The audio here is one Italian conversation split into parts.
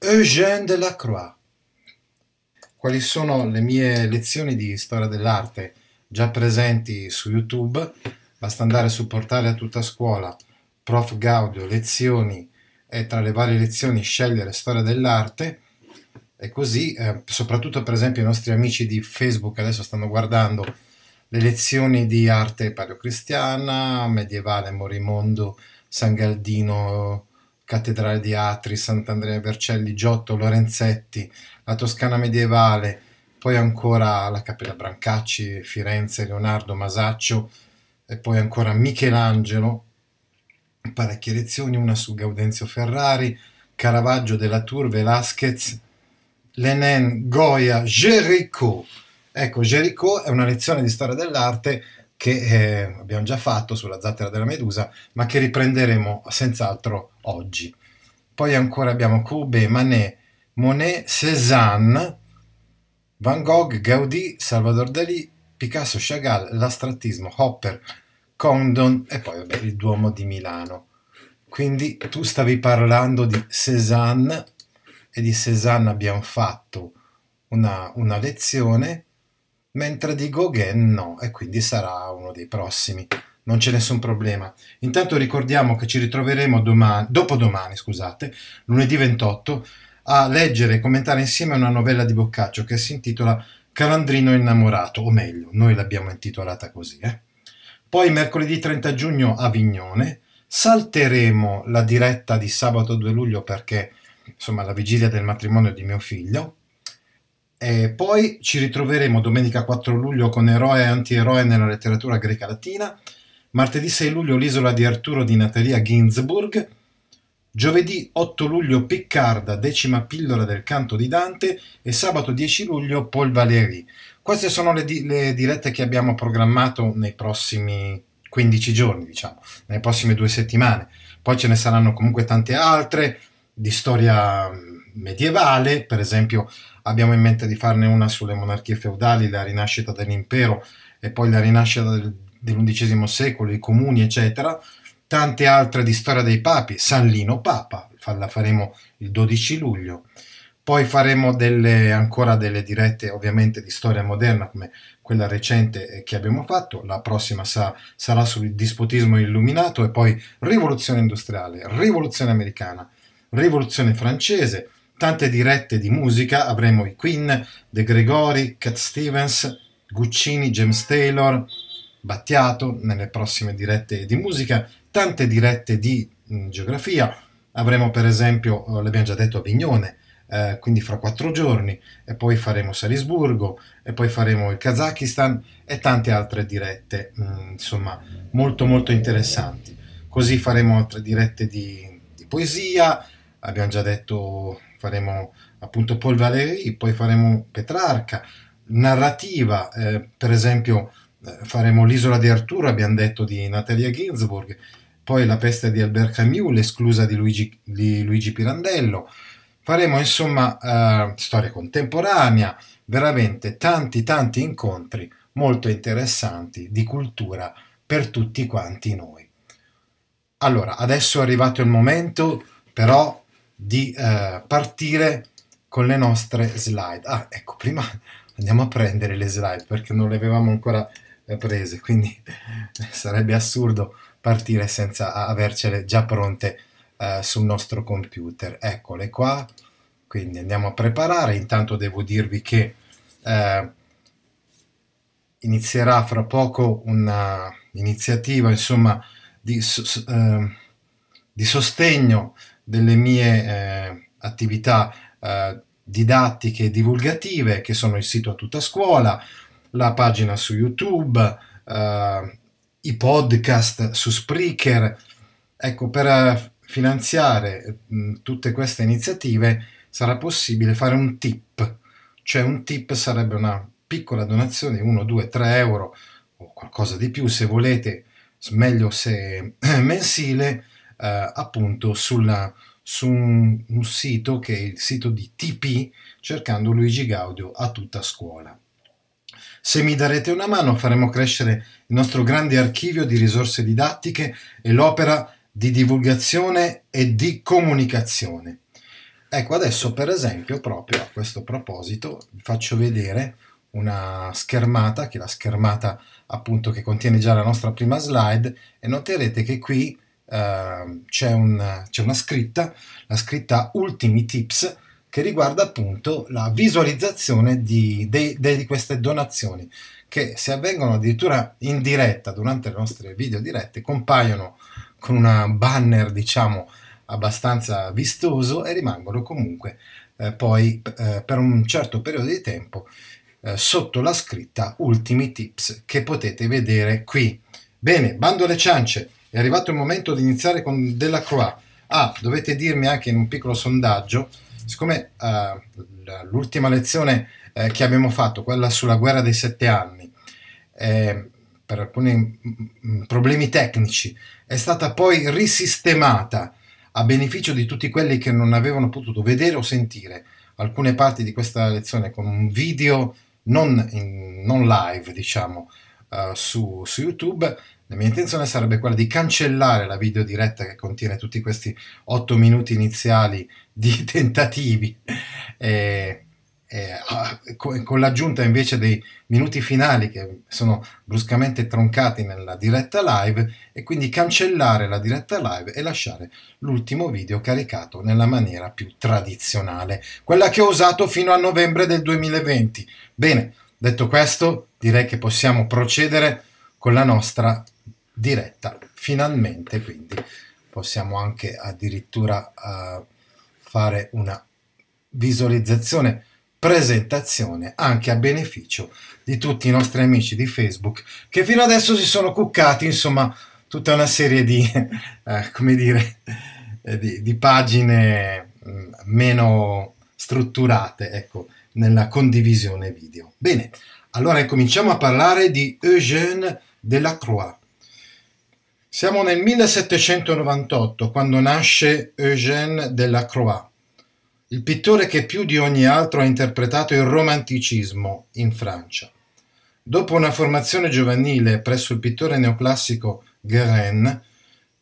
Eugène Delacroix. Quali sono le mie lezioni di storia dell'arte già presenti su YouTube? Basta andare sul portale a tutta scuola, Prof. Gaudio, lezioni e tra le varie lezioni scegliere storia dell'arte e così, eh, soprattutto per esempio i nostri amici di Facebook adesso stanno guardando le lezioni di arte paleocristiana, medievale, morimondo, San Galdino, Cattedrale di Atri, Sant'Andrea Vercelli, Giotto, Lorenzetti, la Toscana medievale, poi ancora la Cappella Brancacci, Firenze, Leonardo Masaccio e poi ancora Michelangelo, parecchie lezioni, una su Gaudenzio Ferrari, Caravaggio della Tour, Velázquez, Lenin, Goya, Géricault. Ecco, Géricault è una lezione di storia dell'arte che eh, abbiamo già fatto sulla zattera della Medusa, ma che riprenderemo senz'altro oggi. Poi ancora abbiamo Courbet, Manet, Monet, Cézanne, Van Gogh, Gaudì, Salvador Dalì, Picasso, Chagall, l'astrattismo, Hopper, Condon e poi vabbè, il Duomo di Milano. Quindi tu stavi parlando di Cézanne e di Cézanne abbiamo fatto una, una lezione mentre di Gauguin no, e quindi sarà uno dei prossimi. Non c'è nessun problema. Intanto ricordiamo che ci ritroveremo domani, dopodomani, scusate, lunedì 28, a leggere e commentare insieme una novella di Boccaccio che si intitola Calandrino innamorato, o meglio, noi l'abbiamo intitolata così. Eh? Poi mercoledì 30 giugno a Vignone, salteremo la diretta di sabato 2 luglio perché insomma la vigilia del matrimonio di mio figlio e poi ci ritroveremo domenica 4 luglio con Eroe e Antieroe nella letteratura greca latina, martedì 6 luglio l'isola di Arturo di Natalia Ginsburg, giovedì 8 luglio Piccarda, decima pillola del canto di Dante e sabato 10 luglio Paul Valéry. Queste sono le, di- le dirette che abbiamo programmato nei prossimi 15 giorni, diciamo, nelle prossime due settimane. Poi ce ne saranno comunque tante altre di storia medievale, per esempio abbiamo in mente di farne una sulle monarchie feudali, la rinascita dell'impero e poi la rinascita del, dell'undicesimo secolo, i comuni, eccetera. Tante altre di storia dei papi, San Lino Papa, la faremo il 12 luglio. Poi faremo delle, ancora delle dirette ovviamente di storia moderna come quella recente che abbiamo fatto, la prossima sa, sarà sul dispotismo illuminato e poi rivoluzione industriale, rivoluzione americana, rivoluzione francese, tante dirette di musica, avremo i Queen, De Gregori, Cat Stevens, Guccini, James Taylor, Battiato nelle prossime dirette di musica, tante dirette di mm, geografia, avremo per esempio, eh, l'abbiamo già detto, Avignone, eh, quindi fra quattro giorni, e poi faremo Salisburgo, e poi faremo il Kazakistan e tante altre dirette, mh, mm, insomma, molto molto interessanti. Così faremo altre dirette di, di poesia, abbiamo già detto faremo appunto Paul Valéry, poi faremo Petrarca, narrativa, eh, per esempio eh, faremo L'isola di Arturo, abbiamo detto di Natalia Ginsburg, poi La peste di Albert Camus, l'esclusa di Luigi, di Luigi Pirandello, faremo insomma eh, storia contemporanea, veramente tanti tanti incontri molto interessanti di cultura per tutti quanti noi. Allora, adesso è arrivato il momento però di eh, partire con le nostre slide. Ah, ecco, prima andiamo a prendere le slide perché non le avevamo ancora eh, prese, quindi sarebbe assurdo partire senza avercele già pronte eh, sul nostro computer. Eccole qua, quindi andiamo a preparare. Intanto devo dirvi che eh, inizierà fra poco un'iniziativa insomma di, eh, di sostegno delle mie eh, attività eh, didattiche e divulgative che sono il sito a tutta scuola, la pagina su YouTube, eh, i podcast su Spreaker. Ecco, per eh, finanziare mh, tutte queste iniziative sarà possibile fare un tip, cioè un tip sarebbe una piccola donazione, 1, 2, 3 euro o qualcosa di più se volete, meglio se mensile, eh, appunto sulla, su un, un, sito che è il sito di TP, cercando Luigi Gaudio a tutta scuola. Se mi darete una mano faremo crescere il nostro grande archivio di risorse didattiche e l'opera di divulgazione e di comunicazione. Ecco, adesso per esempio, proprio a questo proposito, vi faccio vedere una schermata, che è la schermata appunto che contiene già la nostra prima slide, e noterete che qui uh, c'è, un, c'è una scritta, la scritta Ultimi Tips, che riguarda appunto la visualizzazione di, de, di queste donazioni, che se avvengono addirittura in diretta durante le nostre video dirette, compaiono con una banner, diciamo, abbastanza vistoso e rimangono comunque eh, poi eh, per un certo periodo di tempo eh, sotto la scritta ultimi tips che potete vedere qui. Bene, bando alle ciance, è arrivato il momento di iniziare con Della Croix. Ah, dovete dirmi anche in un piccolo sondaggio, siccome eh, l'ultima lezione eh, che abbiamo fatto, quella sulla guerra dei sette anni, eh, per alcuni mm, mm, problemi tecnici, è stata poi risistemata a beneficio di tutti quelli che non avevano potuto vedere o sentire alcune parti di questa lezione con un video non, in, non live, diciamo, uh, su, su, YouTube. La mia intenzione sarebbe quella di cancellare la video diretta che contiene tutti questi otto minuti iniziali di tentativi. E, e, uh, con, con l'aggiunta invece dei minuti finali che sono bruscamente troncati nella diretta live e quindi cancellare la diretta live e lasciare l'ultimo video caricato nella maniera più tradizionale, quella che ho usato fino a novembre del 2020. Bene, detto questo, direi che possiamo procedere con la nostra diretta. Finalmente, quindi, possiamo anche addirittura uh, fare una visualizzazione presentazione anche a beneficio di tutti i nostri amici di Facebook che fino adesso si sono cuccati insomma tutta una serie di eh, come dire eh, di, di, pagine mm, meno strutturate ecco nella condivisione video. Bene, allora cominciamo a parlare di Eugène Delacroix. Siamo nel 1798 quando nasce Eugène Delacroix, il pittore che più di ogni altro ha interpretato il romanticismo in Francia. Dopo una formazione giovanile presso il pittore neoclassico Guérin,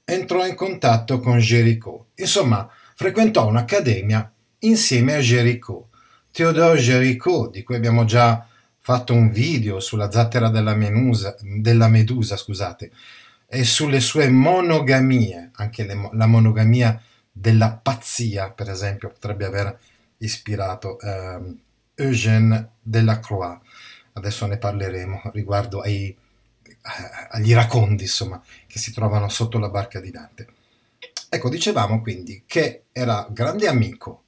entrò in contatto con Géricault. Insomma, frequentò un'accademia insieme a Géricault Théodore Géricault, di cui abbiamo già fatto un video sulla zattera della, menusa, della medusa, scusate, e sulle sue monogamie, anche le, la monogamia della pazzia, per esempio, potrebbe aver ispirato ehm, Eugène Delacroix. Adesso ne parleremo riguardo ai, agli iracondi, insomma, che si trovano sotto la barca di Dante. Ecco, dicevamo quindi che era grande amico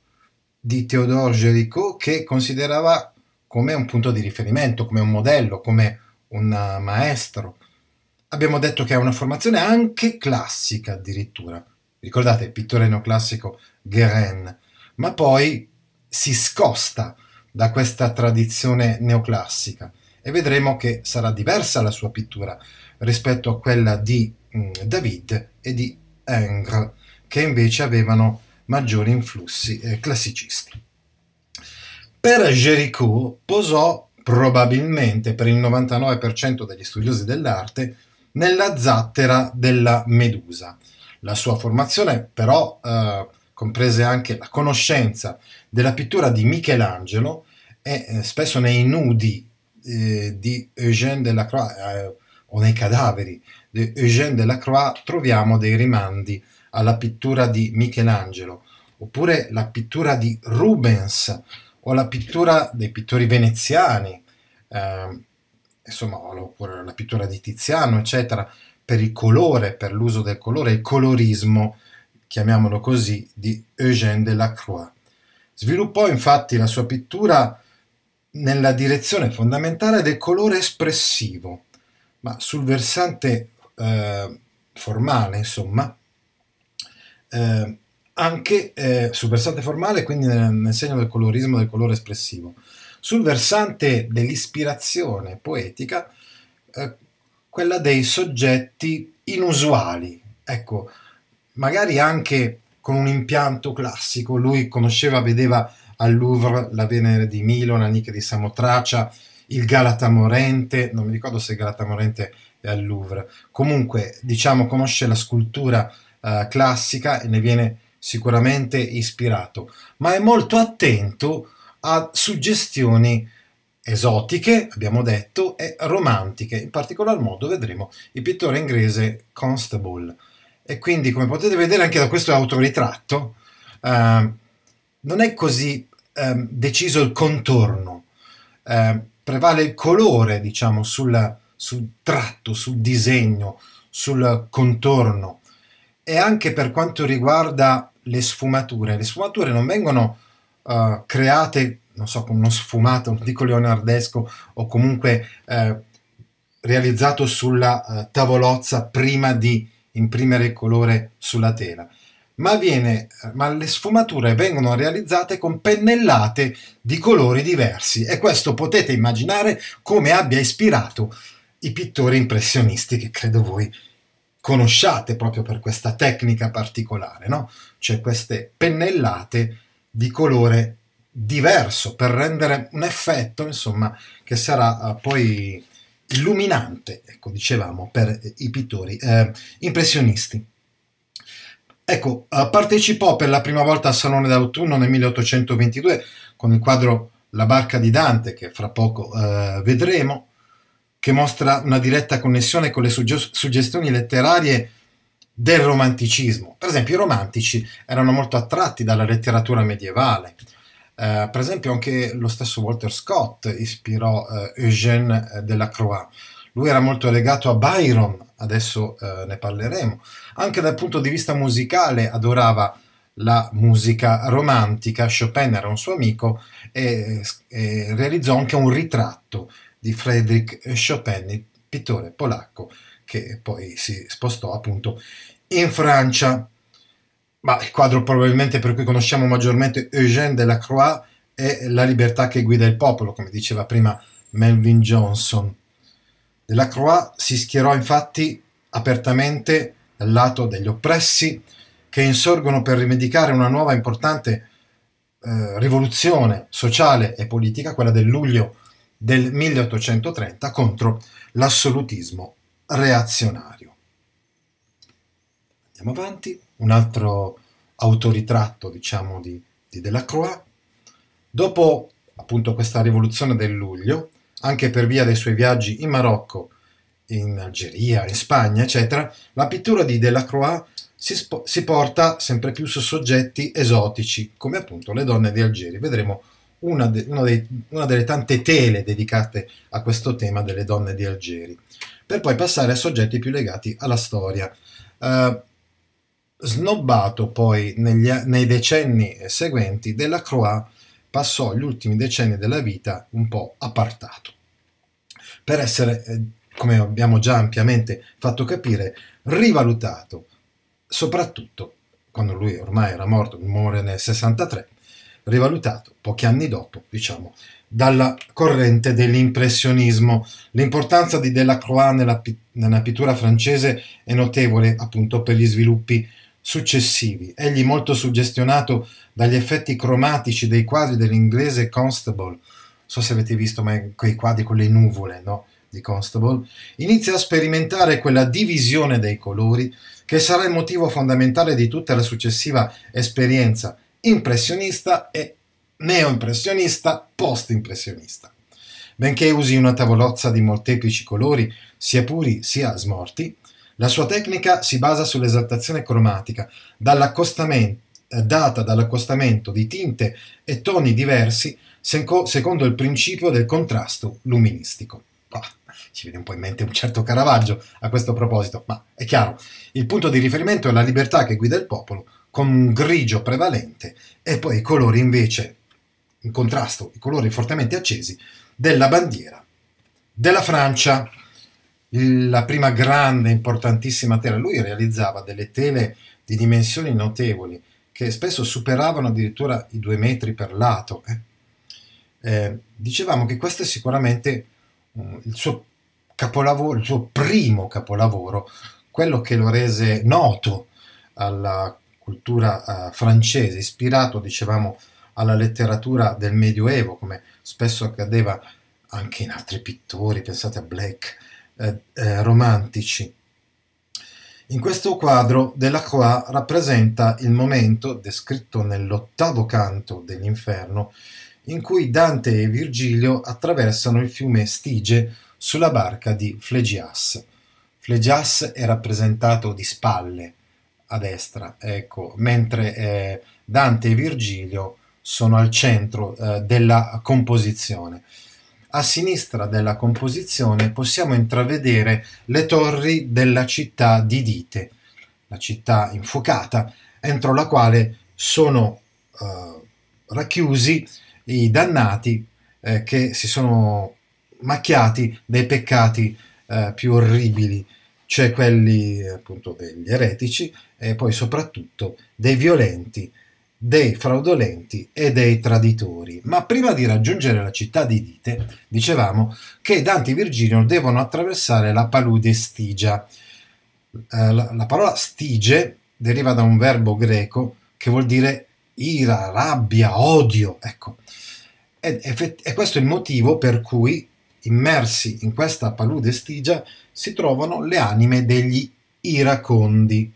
di Théodore Géricault che considerava come un punto di riferimento, come un modello, come un maestro. Abbiamo detto che ha una formazione anche classica addirittura. Ricordate il pittore neoclassico Guérin, ma poi si scosta da questa tradizione neoclassica e vedremo che sarà diversa la sua pittura rispetto a quella di mm, David e di Ingres, che invece avevano maggiori influssi eh, classicisti. Per Géricault posò probabilmente per il 99% degli studiosi dell'arte nella zattera della Medusa. La sua formazione però eh, comprese anche la conoscenza della pittura di Michelangelo e eh, spesso nei nudi eh, di Eugène Delacroix eh, o nei cadaveri di Eugène Delacroix troviamo dei rimandi alla pittura di Michelangelo, oppure la pittura di Rubens o la pittura dei pittori veneziani, eh, insomma, oppure la pittura di Tiziano, eccetera, per il colore, per l'uso del colore, il colorismo, chiamiamolo così, di Eugène Delacroix. Sviluppò infatti la sua pittura nella direzione fondamentale del colore espressivo, ma sul versante eh, formale, insomma, eh, anche eh, sul versante formale, quindi nel, nel segno del colorismo del colore espressivo. Sul versante dell'ispirazione poetica, eh, quella dei soggetti inusuali, ecco, magari anche con un impianto classico, lui conosceva, vedeva al Louvre la Venere di Milo, la Nike di Samotracia, il Galata Morente, non mi ricordo se Galata Morente è al Louvre, comunque diciamo conosce la scultura eh, classica e ne viene sicuramente ispirato, ma è molto attento a suggestioni esotiche, abbiamo detto, e romantiche. In particolar modo vedremo il pittore inglese Constable. E quindi, come potete vedere anche da questo autoritratto, eh, non è così eh, deciso il contorno, eh, prevale il colore, diciamo, sul, sul tratto, sul disegno, sul contorno. E anche per quanto riguarda le sfumature, le sfumature non vengono uh, create, non so, con uno sfumato, dico leonardesco, o comunque uh, realizzato sulla uh, tavolozza prima di imprimere il colore sulla tela. Ma, viene, ma le sfumature vengono realizzate con pennellate di colori diversi e questo potete immaginare come abbia ispirato i pittori impressionisti che credo voi conosciate proprio per questa tecnica particolare, no? Cioè queste pennellate di colore diverso per rendere un effetto, insomma, che sarà uh, poi illuminante, ecco, dicevamo, per i pittori eh, impressionisti. Ecco, uh, partecipò per la prima volta al Salone d'autunno nel 1822 con il quadro La barca di Dante, che fra poco uh, vedremo, che mostra una diretta connessione con le sugge- suggestioni letterarie del romanticismo. Per esempio, i romantici erano molto attratti dalla letteratura medievale. Uh, per esempio, anche lo stesso Walter Scott ispirò uh, Eugène Delacroix. Lui era molto legato a Byron, adesso uh, ne parleremo. Anche dal punto di vista musicale adorava la musica romantica. Chopin era un suo amico e, e realizzò anche un ritratto di Friedrich Chopin, il pittore polacco che poi si spostò appunto in Francia. Ma il quadro probabilmente per cui conosciamo maggiormente Eugène Delacroix è La libertà che guida il popolo, come diceva prima Melvin Johnson. Delacroix si schierò infatti apertamente dal lato degli oppressi che insorgono per rimedicare una nuova importante eh, rivoluzione sociale e politica, quella del luglio del 1830 contro l'assolutismo reazionario. Andiamo avanti, un altro autoritratto, diciamo, di, di Delacroix. Dopo appunto questa rivoluzione del luglio, anche per via dei suoi viaggi in Marocco, in Algeria, in Spagna, eccetera, la pittura di Delacroix si, spo- si porta sempre più su soggetti esotici, come appunto le donne di Algeri. Vedremo una, de, una, dei, una, delle tante tele dedicate a questo tema delle donne di Algeri, per poi passare a soggetti più legati alla storia. Uh, snobbato poi negli, nei decenni seguenti, Delacroix passò gli ultimi decenni della vita un po' appartato, per essere, eh, come abbiamo già ampiamente fatto capire, rivalutato, soprattutto quando lui ormai era morto, muore nel 63, rivalutato pochi anni dopo, diciamo, dalla corrente dell'impressionismo. L'importanza di Delacroix nella, nella pittura francese è notevole appunto per gli sviluppi successivi. Egli molto suggestionato dagli effetti cromatici dei quadri dell'inglese Constable, non so se avete visto ma quei quadri con le nuvole no? di Constable, inizia a sperimentare quella divisione dei colori che sarà il motivo fondamentale di tutta la successiva esperienza impressionista e neoimpressionista post-impressionista. Benché usi una tavolozza di molteplici colori, sia puri sia smorti, La sua tecnica si basa sull'esaltazione cromatica, eh, data dall'accostamento di tinte e toni diversi secondo il principio del contrasto luministico. Oh, ci viene un po' in mente un certo Caravaggio a questo proposito, ma è chiaro, il punto di riferimento è la libertà che guida il popolo, con un grigio prevalente e poi i colori invece, in contrasto, i colori fortemente accesi, della bandiera della Francia, la prima grande, importantissima tela. Lui realizzava delle tele di dimensioni notevoli, che spesso superavano addirittura i due metri per lato. Eh. Eh, dicevamo che questo è sicuramente um, il suo capolavoro, il suo primo capolavoro, quello che lo rese noto alla cultura uh, francese, ispirato, dicevamo, alla letteratura del Medioevo, come spesso accadeva anche in altri pittori, pensate a Black, eh, eh, romantici. In questo quadro Delacroix rappresenta il momento, descritto nell'ottavo canto dell'Inferno, in cui Dante e Virgilio attraversano il fiume Stige sulla barca di Flegias. Flegias è rappresentato di spalle a destra, ecco, mentre eh, Dante e Virgilio sono al centro eh, della composizione. A sinistra della composizione possiamo intravedere le torri della città di Dite, la città infuocata, entro la quale sono eh, racchiusi i dannati eh, che si sono macchiati dei peccati eh, più orribili, cioè quelli appunto degli eretici e poi soprattutto dei violenti dei fraudolenti e dei traditori. Ma prima di raggiungere la città di Dite, dicevamo che Dante e Virgilio devono attraversare la palude Stigia. Eh, la, la parola stige deriva da un verbo greco che vuol dire ira, rabbia, odio. Ecco. E, e questo è il motivo per cui immersi in questa palude stigia si trovano le anime degli iracondi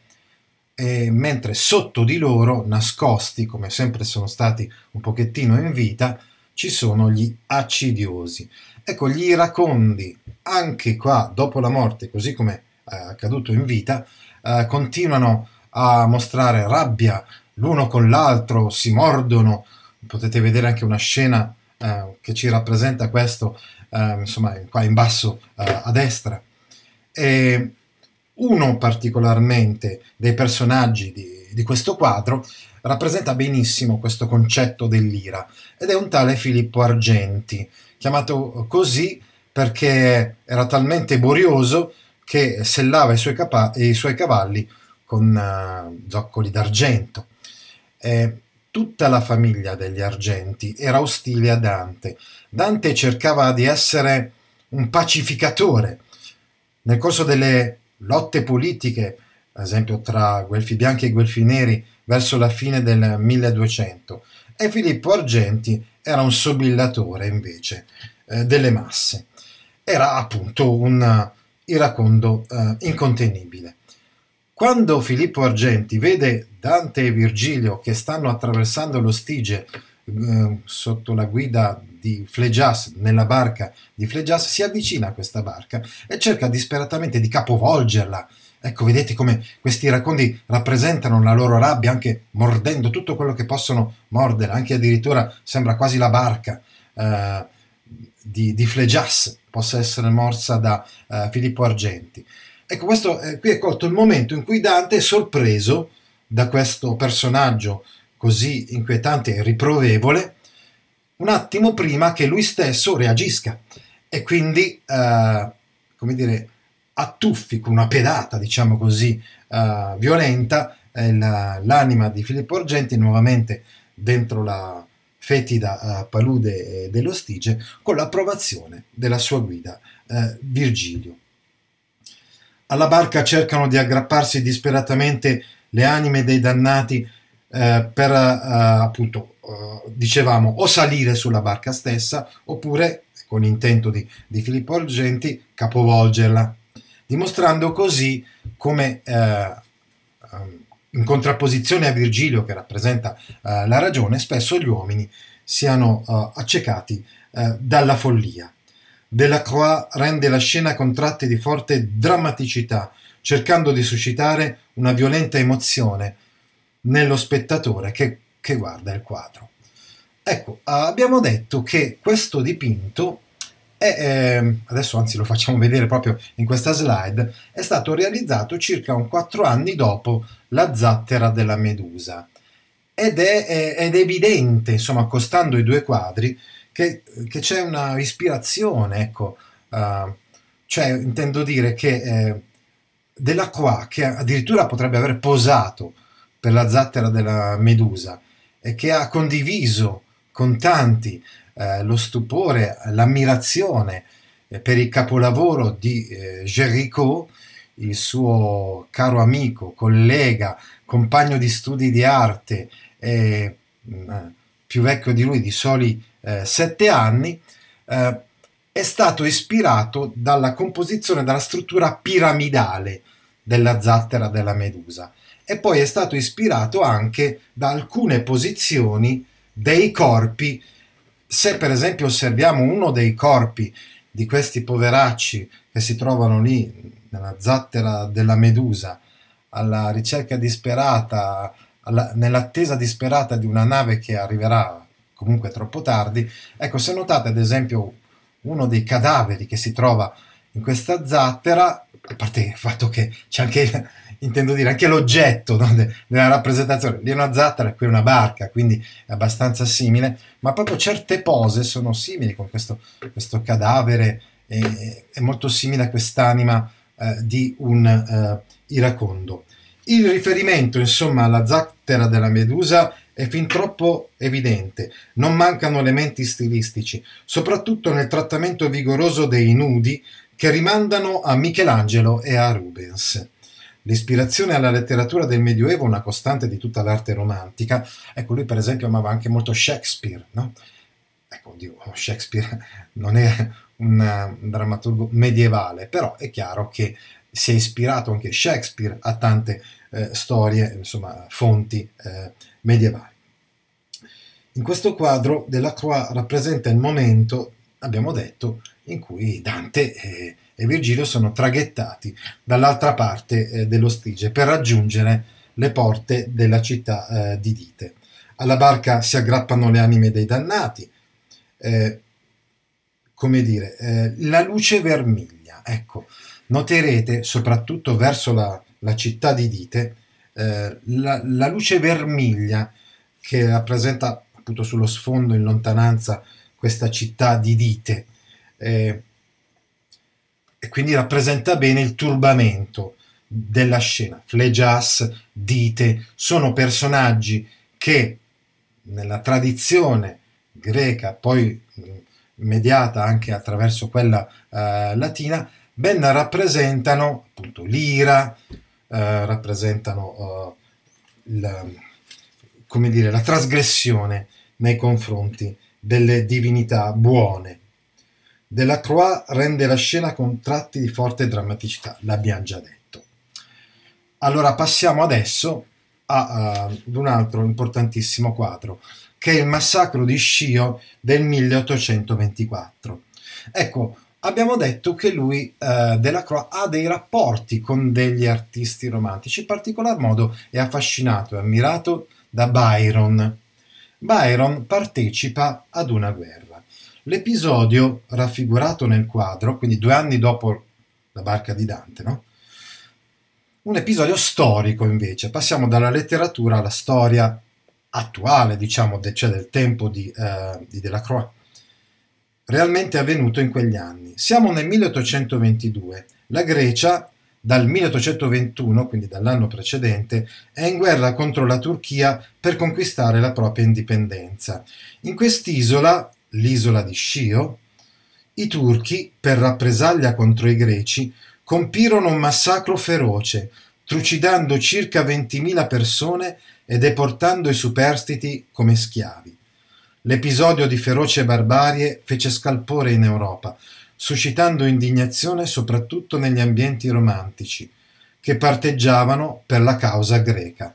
e mentre sotto di loro, nascosti, come sempre sono stati un pochettino in vita, ci sono gli accidiosi. Ecco, gli iracondi, anche qua, dopo la morte, così come è accaduto in vita, eh, continuano a mostrare rabbia l'uno con l'altro, si mordono. Potete vedere anche una scena eh, che ci rappresenta questo, eh, insomma, qua in basso eh, a destra. E uno particolarmente dei personaggi di, di questo quadro rappresenta benissimo questo concetto dell'ira ed è un tale Filippo Argenti, chiamato così perché era talmente borioso che sellava i suoi, capa- i suoi cavalli con uh, zoccoli d'argento. Eh, tutta la famiglia degli Argenti era ostile a Dante. Dante cercava di essere un pacificatore. Nel corso delle lotte politiche, ad esempio tra Guelfi Bianchi e Guelfi Neri verso la fine del 1200 e Filippo Argenti era un sobillatore invece eh, delle masse. Era appunto un iracondo eh, incontenibile. Quando Filippo Argenti vede Dante e Virgilio che stanno attraversando lo Stige eh, sotto la guida di Flegias, nella barca di Flegias, si avvicina a questa barca e cerca disperatamente di capovolgerla. Ecco, vedete come questi racconti rappresentano la loro rabbia, anche mordendo tutto quello che possono mordere, anche addirittura sembra quasi la barca eh, di, di, Flegias possa essere morsa da eh, Filippo Argenti. Ecco, questo, eh, qui è colto il momento in cui Dante è sorpreso da questo personaggio così inquietante e riprovevole, un attimo prima che lui stesso reagisca e quindi, eh, come dire, attuffi con una pedata, diciamo così, eh, violenta eh, la, l'anima di Filippo Argenti nuovamente dentro la fetida uh, palude dello Stige con l'approvazione della sua guida uh, Virgilio. Alla barca cercano di aggrapparsi disperatamente le anime dei dannati uh, per appunto eh, dicevamo, o salire sulla barca stessa oppure, con l'intento di, di Filippo Argenti, capovolgerla, dimostrando così come eh, ehm, in contrapposizione a Virgilio che rappresenta eh, la ragione, spesso gli uomini siano accecati dalla follia. Delacroix rende la scena con tratti di forte drammaticità, cercando di suscitare una violenta emozione nello spettatore che, che guarda il quadro. Ecco, abbiamo detto che questo dipinto è, eh, adesso anzi lo facciamo vedere proprio in questa slide, è stato realizzato circa un 4 anni dopo la zattera della Medusa. Ed è, è, ed è evidente, insomma, accostando i due quadri, che, che c'è una ispirazione, ecco, uh, cioè intendo dire che eh, Delacroix, che addirittura potrebbe aver posato per la zattera della Medusa e che ha condiviso con tanti eh, lo stupore, l'ammirazione eh, per il capolavoro di eh, Géricault, il suo caro amico, collega, compagno di studi di arte, eh, più vecchio di lui di soli eh, sette anni, eh, è stato ispirato dalla composizione, dalla struttura piramidale della zattera della Medusa e poi è stato ispirato anche da alcune posizioni dei corpi. Se per esempio osserviamo uno dei corpi di questi poveracci che si trovano lì nella zattera della Medusa, alla ricerca disperata, alla, nell'attesa disperata di una nave che arriverà comunque troppo tardi, ecco se notate ad esempio uno dei cadaveri che si trova in questa zattera, a parte il fatto che c'è anche, intendo dire, anche l'oggetto no, della rappresentazione, è una zattera e qui è una barca, quindi è abbastanza simile, ma proprio certe pose sono simili con questo, questo cadavere, è, è, molto simile a quest'anima eh, di un eh, iracondo. Il riferimento, insomma, alla zattera della Medusa è fin troppo evidente, non mancano elementi stilistici, soprattutto nel trattamento vigoroso dei nudi che rimandano a Michelangelo e a Rubens. L'ispirazione alla letteratura del Medioevo è una costante di tutta l'arte romantica. Ecco, lui per esempio amava anche molto Shakespeare, no? Ecco, oddio, Shakespeare non è un, un drammaturgo medievale, però è chiaro che si è ispirato anche Shakespeare a tante eh, storie, insomma, fonti eh, medievali. In questo quadro Delacroix rappresenta il momento, abbiamo detto, in cui Dante e, e Virgilio sono traghettati dall'altra parte eh, dello Stige per raggiungere le porte della città eh, di Dite. Alla barca si aggrappano le anime dei dannati, eh, come dire, eh, la luce vermiglia. Ecco, noterete soprattutto verso la, la città di Dite eh, la, la, luce vermiglia che rappresenta appunto sullo sfondo in lontananza questa città di Dite eh, e quindi rappresenta bene il turbamento della scena. Flegias, Dite sono personaggi che nella tradizione greca, poi mediata anche attraverso quella eh, latina, ben rappresentano appunto l'ira, eh, rappresentano uh, la, come dire, la trasgressione nei confronti delle divinità buone. Delacroix rende la scena con tratti di forte drammaticità, l'abbiamo già detto. Allora passiamo adesso a, ad un altro importantissimo quadro, che è il massacro di Scio del 1824. Ecco, abbiamo detto che lui, eh, Delacroix, ha dei rapporti con degli artisti romantici, in particolar modo è affascinato e ammirato da Byron. Byron partecipa ad una guerra. L'episodio raffigurato nel quadro, quindi due anni dopo la barca di Dante, no? Un episodio storico invece, passiamo dalla letteratura alla storia attuale, diciamo, cioè del tempo di, eh, di Delacroix realmente avvenuto in quegli anni. Siamo nel 1822. La Grecia, dal 1821, quindi dall'anno precedente, è in guerra contro la Turchia per conquistare la propria indipendenza. In quest'isola, l'isola di Scio, i turchi, per rappresaglia contro i greci, compirono un massacro feroce, trucidando circa 20.000 persone e deportando i superstiti come schiavi. L'episodio di feroce barbarie fece scalpore in Europa, suscitando indignazione soprattutto negli ambienti romantici, che parteggiavano per la causa greca.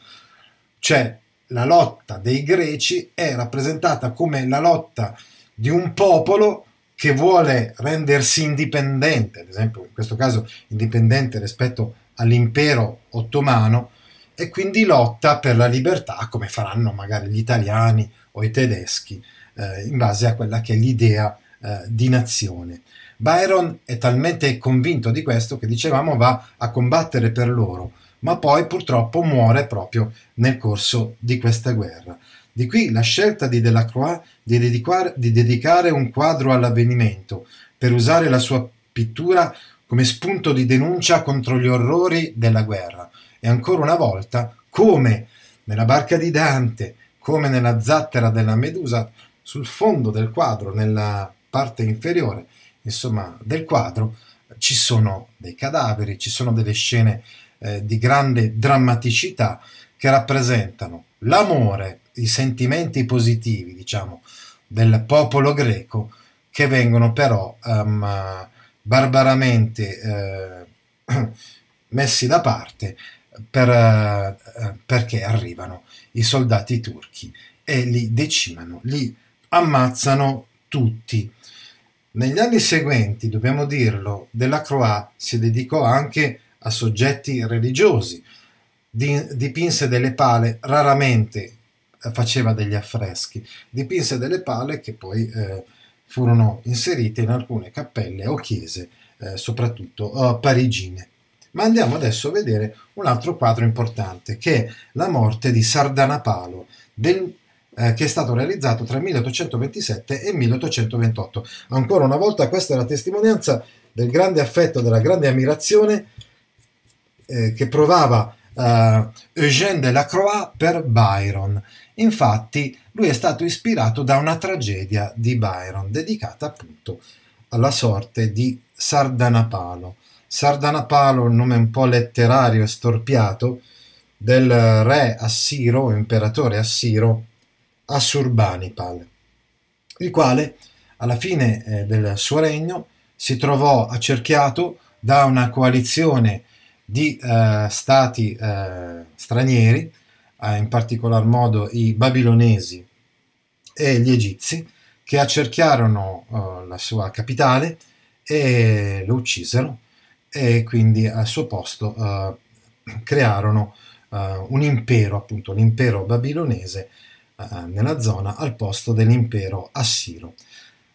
Cioè, la lotta dei greci è rappresentata come la lotta di un popolo che vuole rendersi indipendente, ad esempio in questo caso indipendente rispetto all'impero ottomano e quindi lotta per la libertà come faranno magari gli italiani o i tedeschi eh, in base a quella che è l'idea eh, di nazione. Byron è talmente convinto di questo che dicevamo va a combattere per loro, ma poi purtroppo muore proprio nel corso di questa guerra. Di qui la scelta di Delacroix di di dedicare un quadro all'avvenimento per usare la sua pittura come spunto di denuncia contro gli orrori della guerra. E ancora una volta, come nella barca di Dante, come nella zattera della Medusa, sul fondo del quadro, nella parte inferiore, insomma, del quadro, ci sono dei cadaveri, ci sono delle scene eh, di grande drammaticità che rappresentano l'amore, i sentimenti positivi, diciamo, del popolo greco che vengono però um, barbaramente eh, messi da parte per, eh, perché arrivano i soldati turchi e li decimano, li ammazzano tutti. Negli anni seguenti, dobbiamo dirlo, Delacroix si dedicò anche a soggetti religiosi, dipinse delle pale, raramente faceva degli affreschi, dipinse delle pale che poi eh, furono inserite in alcune cappelle o chiese, eh, soprattutto eh, parigine. Ma andiamo adesso a vedere un altro quadro importante, che è La morte di Sardanapalo, del eh, che è stato realizzato tra il 1827 e il 1828. Ancora una volta questa è la testimonianza del grande affetto, della grande ammirazione eh, che provava eh, Eugène Delacroix per Byron. Infatti lui è stato ispirato da una tragedia di Byron dedicata appunto alla sorte di Sardanapalo. Sardanapalo, un nome un po' letterario e storpiato, del re Assiro, imperatore Assiro, Assurbanipal, il quale alla fine eh, del suo regno si trovò accerchiato da una coalizione di eh, stati eh, stranieri, eh, in particolar modo i babilonesi e gli egizi, che accerchiarono eh, la sua capitale e lo uccisero e quindi al suo posto eh, crearono un impero, appunto l'impero babilonese, eh, nella zona al posto dell'impero assiro.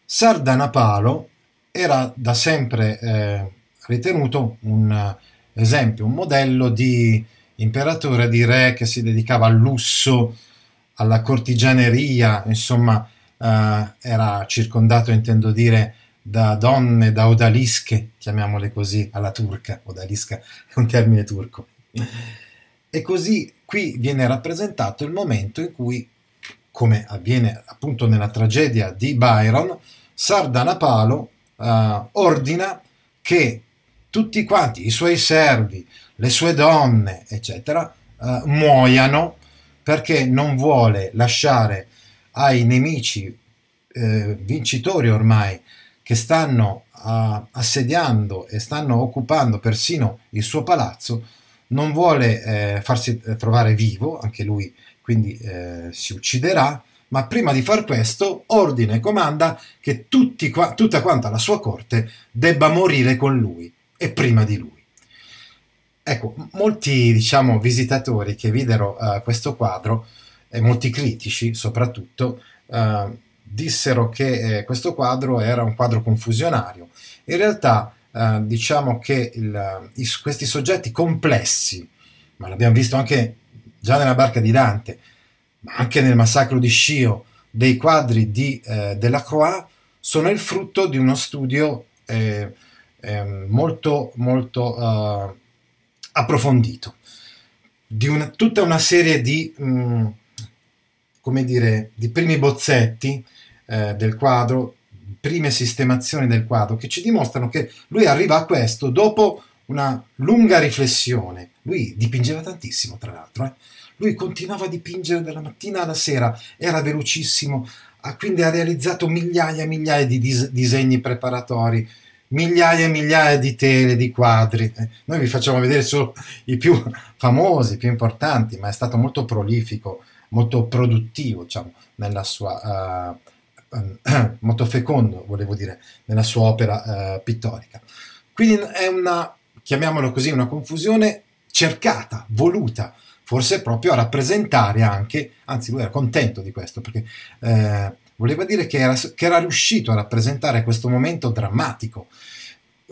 Sardanapalo era da sempre eh, ritenuto un esempio, un modello di imperatore, di re che si dedicava al lusso, alla cortigianeria, insomma eh, era circondato, intendo dire, da donne, da odalische, chiamiamole così, alla turca, odalisca è un termine turco. E così qui viene rappresentato il momento in cui come avviene appunto nella tragedia di Byron, Sardanapalo eh, ordina che tutti quanti i suoi servi, le sue donne, eccetera, eh, muoiano perché non vuole lasciare ai nemici eh, vincitori ormai che stanno uh, assediando e stanno occupando persino il suo palazzo, non vuole eh, farsi trovare vivo, anche lui quindi eh, si ucciderà, ma prima di far questo ordina e comanda che tutti, tutta quanta la sua corte debba morire con lui e prima di lui. Ecco, molti diciamo, visitatori che videro uh, questo quadro, e molti critici soprattutto, uh, dissero che eh, questo quadro era un quadro confusionario. In realtà uh, diciamo che il, i, questi soggetti complessi, ma l'abbiamo visto anche già nella barca di Dante, ma anche nel massacro di Scio, dei quadri di eh, Delacroix, sono il frutto di uno studio eh, eh, molto, molto uh, approfondito, di una, tutta una serie di, mh, mm, come dire, di primi bozzetti eh, del quadro, prime sistemazioni del quadro, che ci dimostrano che lui arriva a questo dopo una lunga riflessione. Lui dipingeva tantissimo, tra l'altro. Eh? Lui continuava a dipingere dalla mattina alla sera, era velocissimo, quindi ha realizzato migliaia e migliaia di dis- disegni preparatori, migliaia e migliaia di tele, di quadri. Eh, noi vi facciamo vedere solo i più famosi, i più importanti, ma è stato molto prolifico, molto produttivo, diciamo, nella sua... Uh, molto fecondo, volevo dire, nella sua opera uh, pittorica. Quindi è una chiamiamolo così, una confusione cercata, voluta, forse proprio a rappresentare anche, anzi lui era contento di questo, perché voleva dire che era, che era riuscito a rappresentare questo momento drammatico,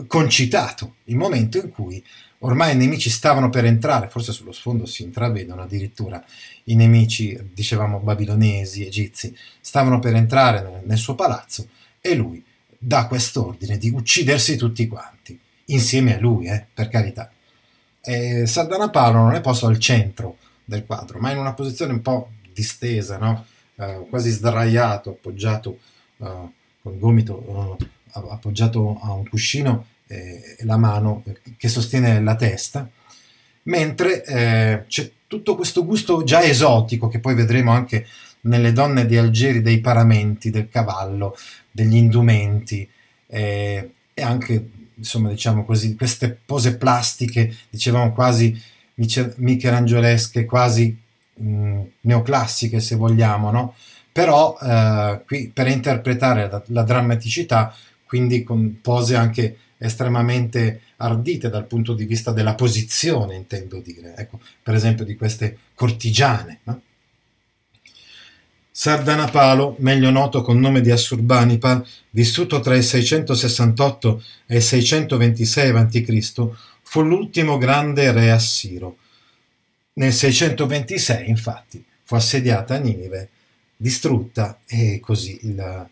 concitato, il momento in cui ormai i nemici stavano per entrare, forse sullo sfondo si intravedono addirittura i nemici, dicevamo babilonesi, egizi, stavano per entrare nel, nel suo palazzo e lui dà quest'ordine di uccidersi tutti quanti, insieme a lui, eh, per carità. E Sardanapalo non è posto al centro del quadro, ma in una posizione un po' distesa, no? Eh, quasi sdraiato, appoggiato eh, con il gomito eh, appoggiato a un cuscino e la mano che sostiene la testa, mentre eh, c'è tutto questo gusto già esotico che poi vedremo anche nelle donne di Algeri dei paramenti, del cavallo, degli indumenti eh, e anche insomma diciamo così queste pose plastiche dicevamo quasi michelangiolesche quasi mh, neoclassiche se vogliamo no? però eh, qui per interpretare la, la, drammaticità quindi con pose anche estremamente ardite dal punto di vista della posizione intendo dire ecco per esempio di queste cortigiane no? Sardanapalo, meglio noto con nome di Assurbanipal, vissuto tra il 668 e il 626 a.C., fu l'ultimo grande re assiro. Nel 626, infatti, fu assediata Ninive, distrutta e così il,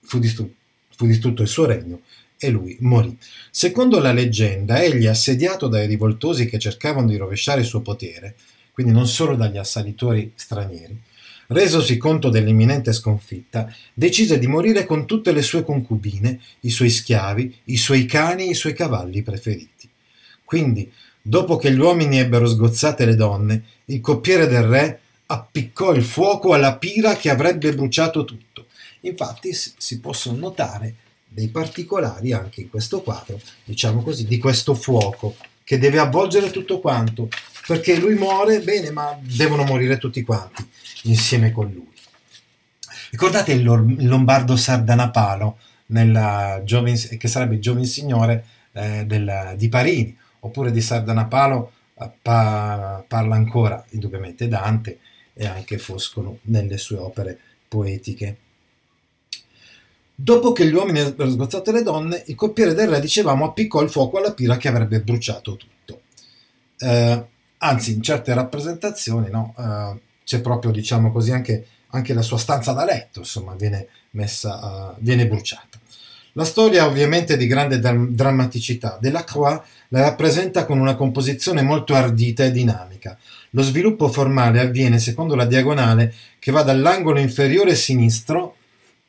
fu, distrutto, fu distrutto il suo regno e lui morì. Secondo la leggenda, egli, assediato dai rivoltosi che cercavano di rovesciare il suo potere, quindi non solo dagli assalitori stranieri, resosi conto dell'imminente sconfitta, decise di morire con tutte le sue concubine, i suoi schiavi, i suoi cani e i suoi cavalli preferiti. Quindi, dopo che gli uomini ebbero sgozzate le donne, il coppiere del re appiccò il fuoco alla pira che avrebbe bruciato tutto. Infatti si possono notare dei particolari anche in questo quadro, diciamo così, di questo fuoco che deve avvolgere tutto quanto, perché lui muore, bene, ma devono morire tutti quanti insieme con lui. Ricordate il, Lombardo Sardanapalo, Giovin, che sarebbe il giovane signore eh, del, di Parini, oppure di Sardanapalo eh, pa, parla ancora indubbiamente Dante e anche Foscolo nelle sue opere poetiche. Dopo che gli uomini avevano sgozzato le donne, il coppiere del re, dicevamo, appiccò il fuoco alla pira che avrebbe bruciato tutto. Eh, anzi, in certe rappresentazioni, no, eh, c'è proprio, diciamo così, anche, anche la sua stanza da letto, insomma, viene, messa, uh, viene bruciata. La storia ovviamente di grande dram- drammaticità. Delacroix la rappresenta con una composizione molto ardita e dinamica. Lo sviluppo formale avviene secondo la diagonale che va dall'angolo inferiore sinistro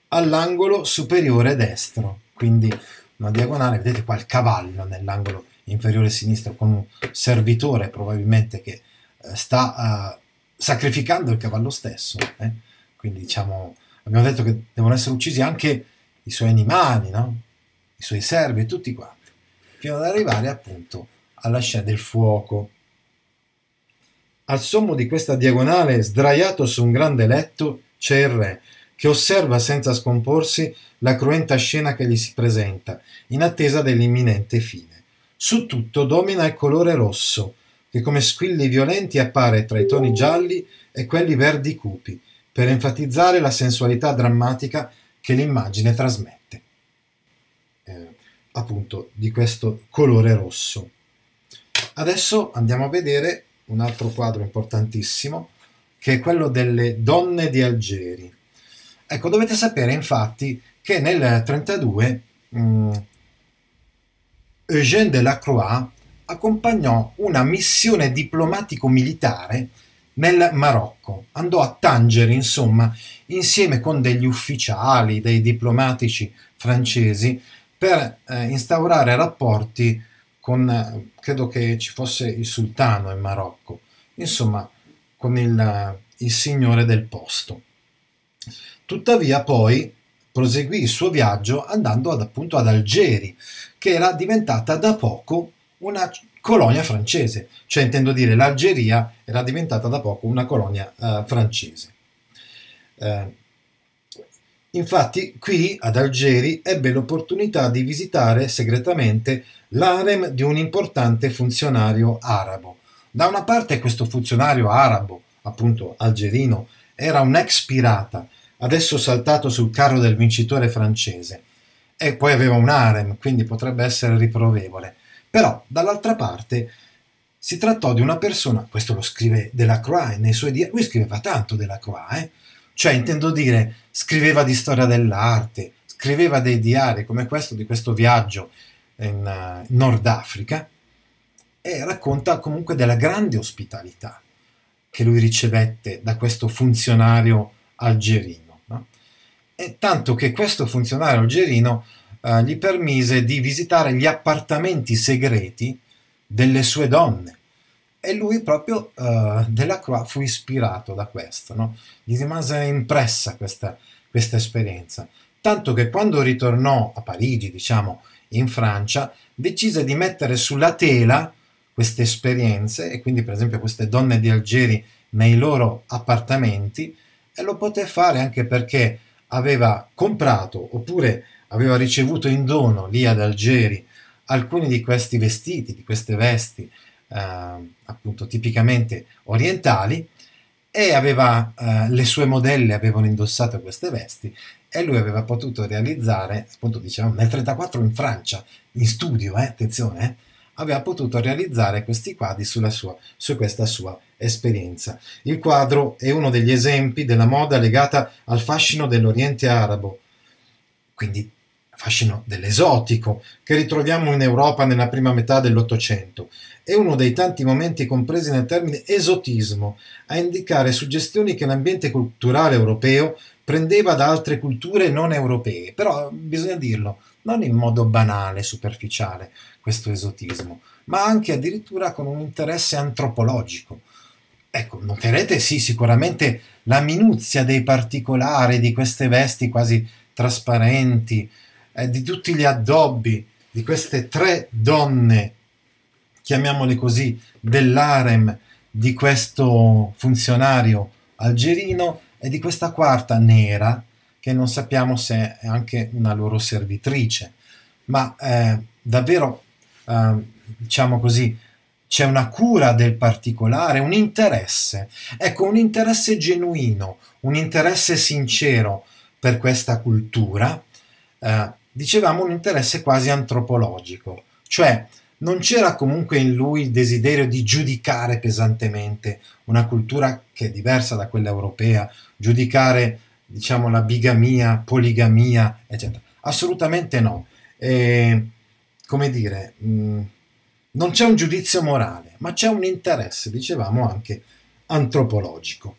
all'angolo superiore destro. Quindi una diagonale, vedete qua il cavallo nell'angolo inferiore sinistro con un servitore probabilmente che eh, sta uh, sacrificando il cavallo stesso. Eh? Quindi diciamo, abbiamo detto che devono essere uccisi anche i suoi animali, no? i suoi servi, tutti quanti, fino ad arrivare appunto alla scena del fuoco. Al sommo di questa diagonale, sdraiato su un grande letto, c'è il re, che osserva senza scomporsi la cruenta scena che gli si presenta, in attesa dell'imminente fine. Su tutto domina il colore rosso, che come squilli violenti appare tra i toni gialli e quelli verdi cupi, per enfatizzare la sensualità drammatica che l'immagine trasmette. Appunto di questo colore rosso. Adesso andiamo a vedere un altro quadro importantissimo, che è quello delle donne di Algeri. Ecco, dovete sapere infatti che nel 1932 mm, Eugène Delacroix accompagnò una missione diplomatico-militare nel Marocco. Andò a Tangeri, insomma, insieme con degli ufficiali, dei diplomatici francesi, per eh, instaurare rapporti con, eh, credo che ci fosse il sultano in Marocco, insomma, con il, il signore del posto. Tuttavia poi proseguì il suo viaggio andando ad, appunto ad Algeri, che era diventata da poco una colonia francese, cioè intendo dire l'Algeria era diventata da poco una colonia uh, francese. Uh, Infatti, qui ad Algeri ebbe l'opportunità di visitare segretamente l'harem di un importante funzionario arabo. Da una parte questo funzionario arabo, appunto algerino, era un ex pirata, adesso saltato sul carro del vincitore francese, e poi aveva un harem, quindi potrebbe essere riprovevole. Però, dall'altra parte, si trattò di una persona, questo lo scrive Delacroix nei suoi diari, lui scriveva tanto Delacroix, eh? Cioè intendo dire, scriveva di storia dell'arte, scriveva dei diari come questo di questo viaggio in uh, Nord Africa e racconta comunque della grande ospitalità che lui ricevette da questo funzionario algerino. No? E tanto che questo funzionario algerino uh, gli permise di visitare gli appartamenti segreti delle sue donne. E lui proprio uh, Delacroix fu ispirato da questo, no? gli rimase impressa questa, questa esperienza. Tanto che quando ritornò a Parigi, diciamo, in Francia, decise di mettere sulla tela queste esperienze e quindi per esempio queste donne di Algeri nei loro appartamenti e lo poté fare anche perché aveva comprato oppure aveva ricevuto in dono lì ad Algeri alcuni di questi vestiti, di queste vesti eh, appunto tipicamente orientali e aveva, eh, le sue modelle avevano indossato queste vesti e lui aveva potuto realizzare, appunto diciamo nel 1934 in Francia, in studio, eh, attenzione, eh, aveva potuto realizzare questi quadri sulla sua, su questa sua esperienza. Il quadro è uno degli esempi della moda legata al fascino dell'Oriente arabo, quindi fascino dell'esotico, che ritroviamo in Europa nella prima metà dell'Ottocento. È uno dei tanti momenti compresi nel termine esotismo, a indicare suggestioni che l'ambiente culturale europeo prendeva da altre culture non europee, però bisogna dirlo, non in modo banale, superficiale, questo esotismo, ma anche addirittura con un interesse antropologico. Ecco, noterete sì sicuramente la minuzia dei particolari di queste vesti quasi trasparenti, eh, di tutti gli addobbi di queste tre donne, chiamiamole così, dell'arem di questo funzionario algerino e di questa quarta nera che non sappiamo se è anche una loro servitrice, ma eh, davvero, eh, diciamo così, c'è una cura del particolare, un interesse, ecco, un interesse genuino, un interesse sincero per questa cultura, eh, dicevamo un interesse quasi antropologico, cioè non c'era comunque in lui il desiderio di giudicare pesantemente una cultura che è diversa da quella europea, giudicare diciamo la bigamia, poligamia, eccetera. Assolutamente no. E, come dire, mh, mm, non c'è un giudizio morale, ma c'è un interesse, dicevamo anche antropologico.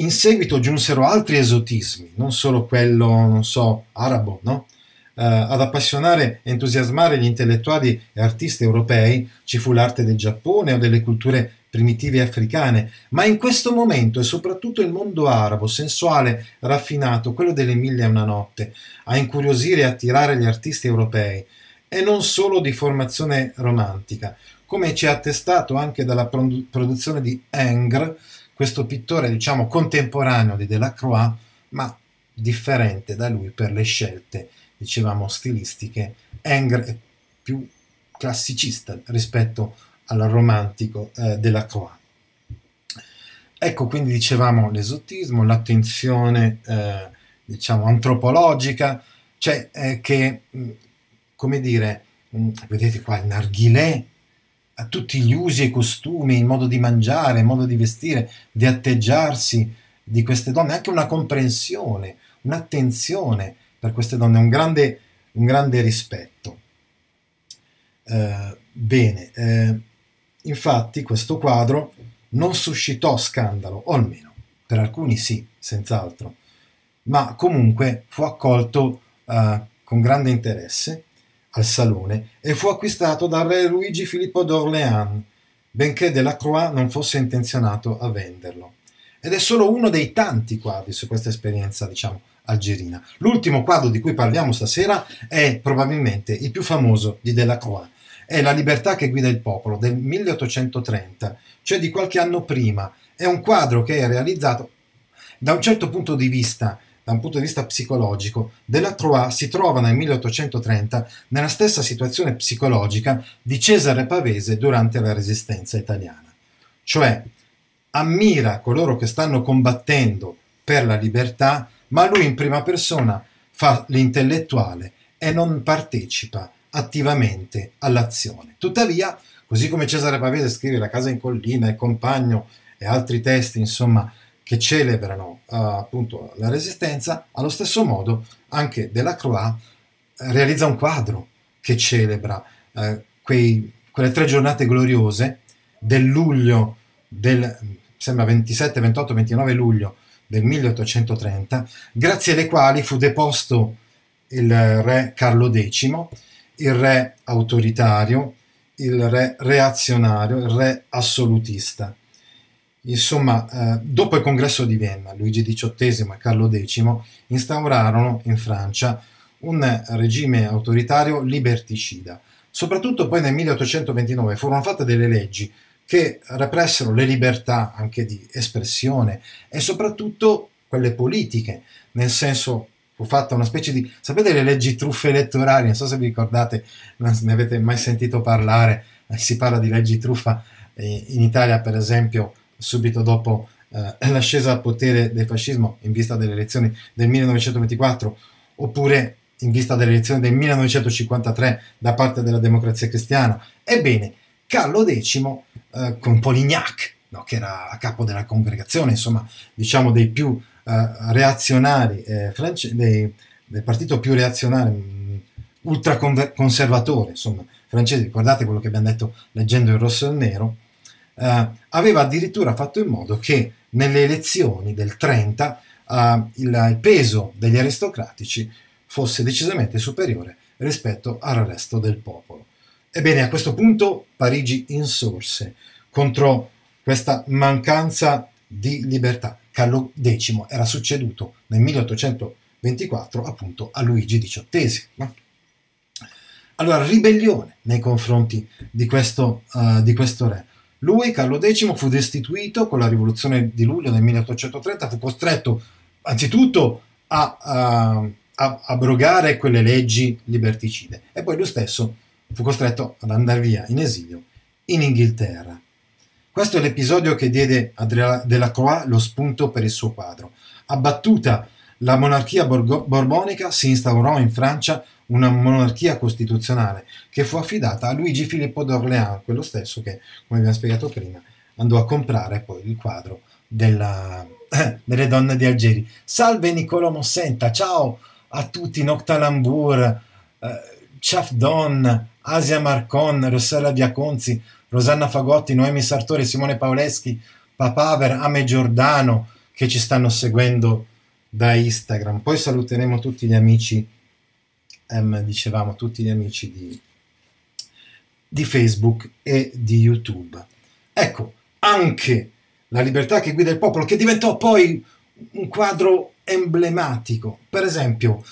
In seguito giunsero altri esotismi, non solo quello, non so, arabo, no? Uh, ad appassionare e entusiasmare gli intellettuali e artisti europei ci fu l'arte del Giappone o delle culture primitive africane, ma in questo momento è soprattutto il mondo arabo, sensuale, raffinato, quello delle mille e una notte, a incuriosire e attirare gli artisti europei, e non solo di formazione romantica, come ci è attestato anche dalla produzione di Ingres, questo pittore diciamo contemporaneo di Delacroix, ma differente da lui per le scelte, dicevamo, stilistiche. Ingres è più classicista rispetto al romantico eh, Delacroix. Ecco, quindi dicevamo l'esotismo, l'attenzione, eh, diciamo, antropologica, cioè eh, che, come dire, vedete qua il narghilè a tutti gli usi e costumi, il modo di mangiare, il modo di vestire, di atteggiarsi di queste donne, anche una comprensione, un'attenzione per queste donne, un grande, un grande rispetto. Eh, bene, eh, infatti questo quadro non suscitò scandalo, o almeno per alcuni sì, senz'altro, ma comunque fu accolto eh, con grande interesse al salone e fu acquistato dal re Luigi Filippo d'Orléans, benché Delacroix non fosse intenzionato a venderlo. Ed è solo uno dei tanti quadri su questa esperienza, diciamo, algerina. L'ultimo quadro di cui parliamo stasera è probabilmente il più famoso di Delacroix. È La libertà che guida il popolo del 1830, cioè di qualche anno prima. È un quadro che è realizzato da un certo punto di vista da un punto di vista psicologico, Delacroix si trova nel 1830 nella stessa situazione psicologica di Cesare Pavese durante la resistenza italiana, cioè ammira coloro che stanno combattendo per la libertà, ma lui in prima persona fa l'intellettuale e non partecipa attivamente all'azione. Tuttavia, così come Cesare Pavese scrive La casa in collina, Il compagno e altri testi, insomma, che celebrano uh, appunto la resistenza, allo stesso modo anche Delacroix eh, realizza un quadro che celebra uh, quei, quelle tre giornate gloriose del luglio del sembra 27, 28, 29 luglio del 1830, grazie alle quali fu deposto il re Carlo X, il re autoritario, il re reazionario, il re assolutista. Insomma, eh, dopo il congresso di Vienna, Luigi XVIII e Carlo X instaurarono in Francia un regime autoritario liberticida. Soprattutto poi nel 1829 furono fatte delle leggi che repressero le libertà anche di espressione e soprattutto quelle politiche, nel senso fu fatta una specie di, sapete le leggi truffe elettorali, non so se vi ricordate, ne avete mai sentito parlare, si parla di leggi truffa eh, in Italia per esempio subito dopo eh, l'ascesa al potere del fascismo in vista delle elezioni del 1924 oppure in vista delle elezioni del 1953 da parte della democrazia cristiana. Ebbene, Carlo X eh, con Polignac, no, che era a capo della congregazione, insomma, diciamo dei più eh, reazionari, eh, france- dei, del partito più reazionario, mm, ultraconservatore, insomma, francese, ricordate quello che abbiamo detto leggendo il rosso e il nero, eh, aveva addirittura fatto in modo che nelle elezioni del 30 eh, il, il, peso degli aristocratici fosse decisamente superiore rispetto al resto del popolo. Ebbene, a questo punto Parigi insorse contro questa mancanza di libertà. Carlo X era succeduto nel 1824 appunto a Luigi XVIII. No? Allora, ribellione nei confronti di questo, uh, di questo re. Lui, Carlo X, fu destituito con la rivoluzione di luglio del 1830, fu costretto anzitutto a, a, a abrogare quelle leggi liberticide e poi lui stesso fu costretto ad andare via in esilio in Inghilterra. Questo è l'episodio che diede a Delacroix lo spunto per il suo quadro. Abbattuta la monarchia borbonica, si instaurò in Francia una monarchia costituzionale che fu affidata a Luigi Filippo d'Orléans, quello stesso che, come abbiamo spiegato prima, andò a comprare poi il quadro della, delle donne di Algeri. Salve Niccolò Mossenta, ciao a tutti, Noctalambour, eh, Ciafdon, Asia Marcon, Rossella Biaconzi, Rosanna Fagotti, Noemi Sartori, Simone Paoleschi, Papaver, Ame Giordano che ci stanno seguendo da Instagram. Poi saluteremo tutti gli amici, ehm, dicevamo, tutti gli amici di, di Facebook e di YouTube. Ecco, anche la libertà che guida il popolo, che diventò poi un quadro emblematico. Per esempio,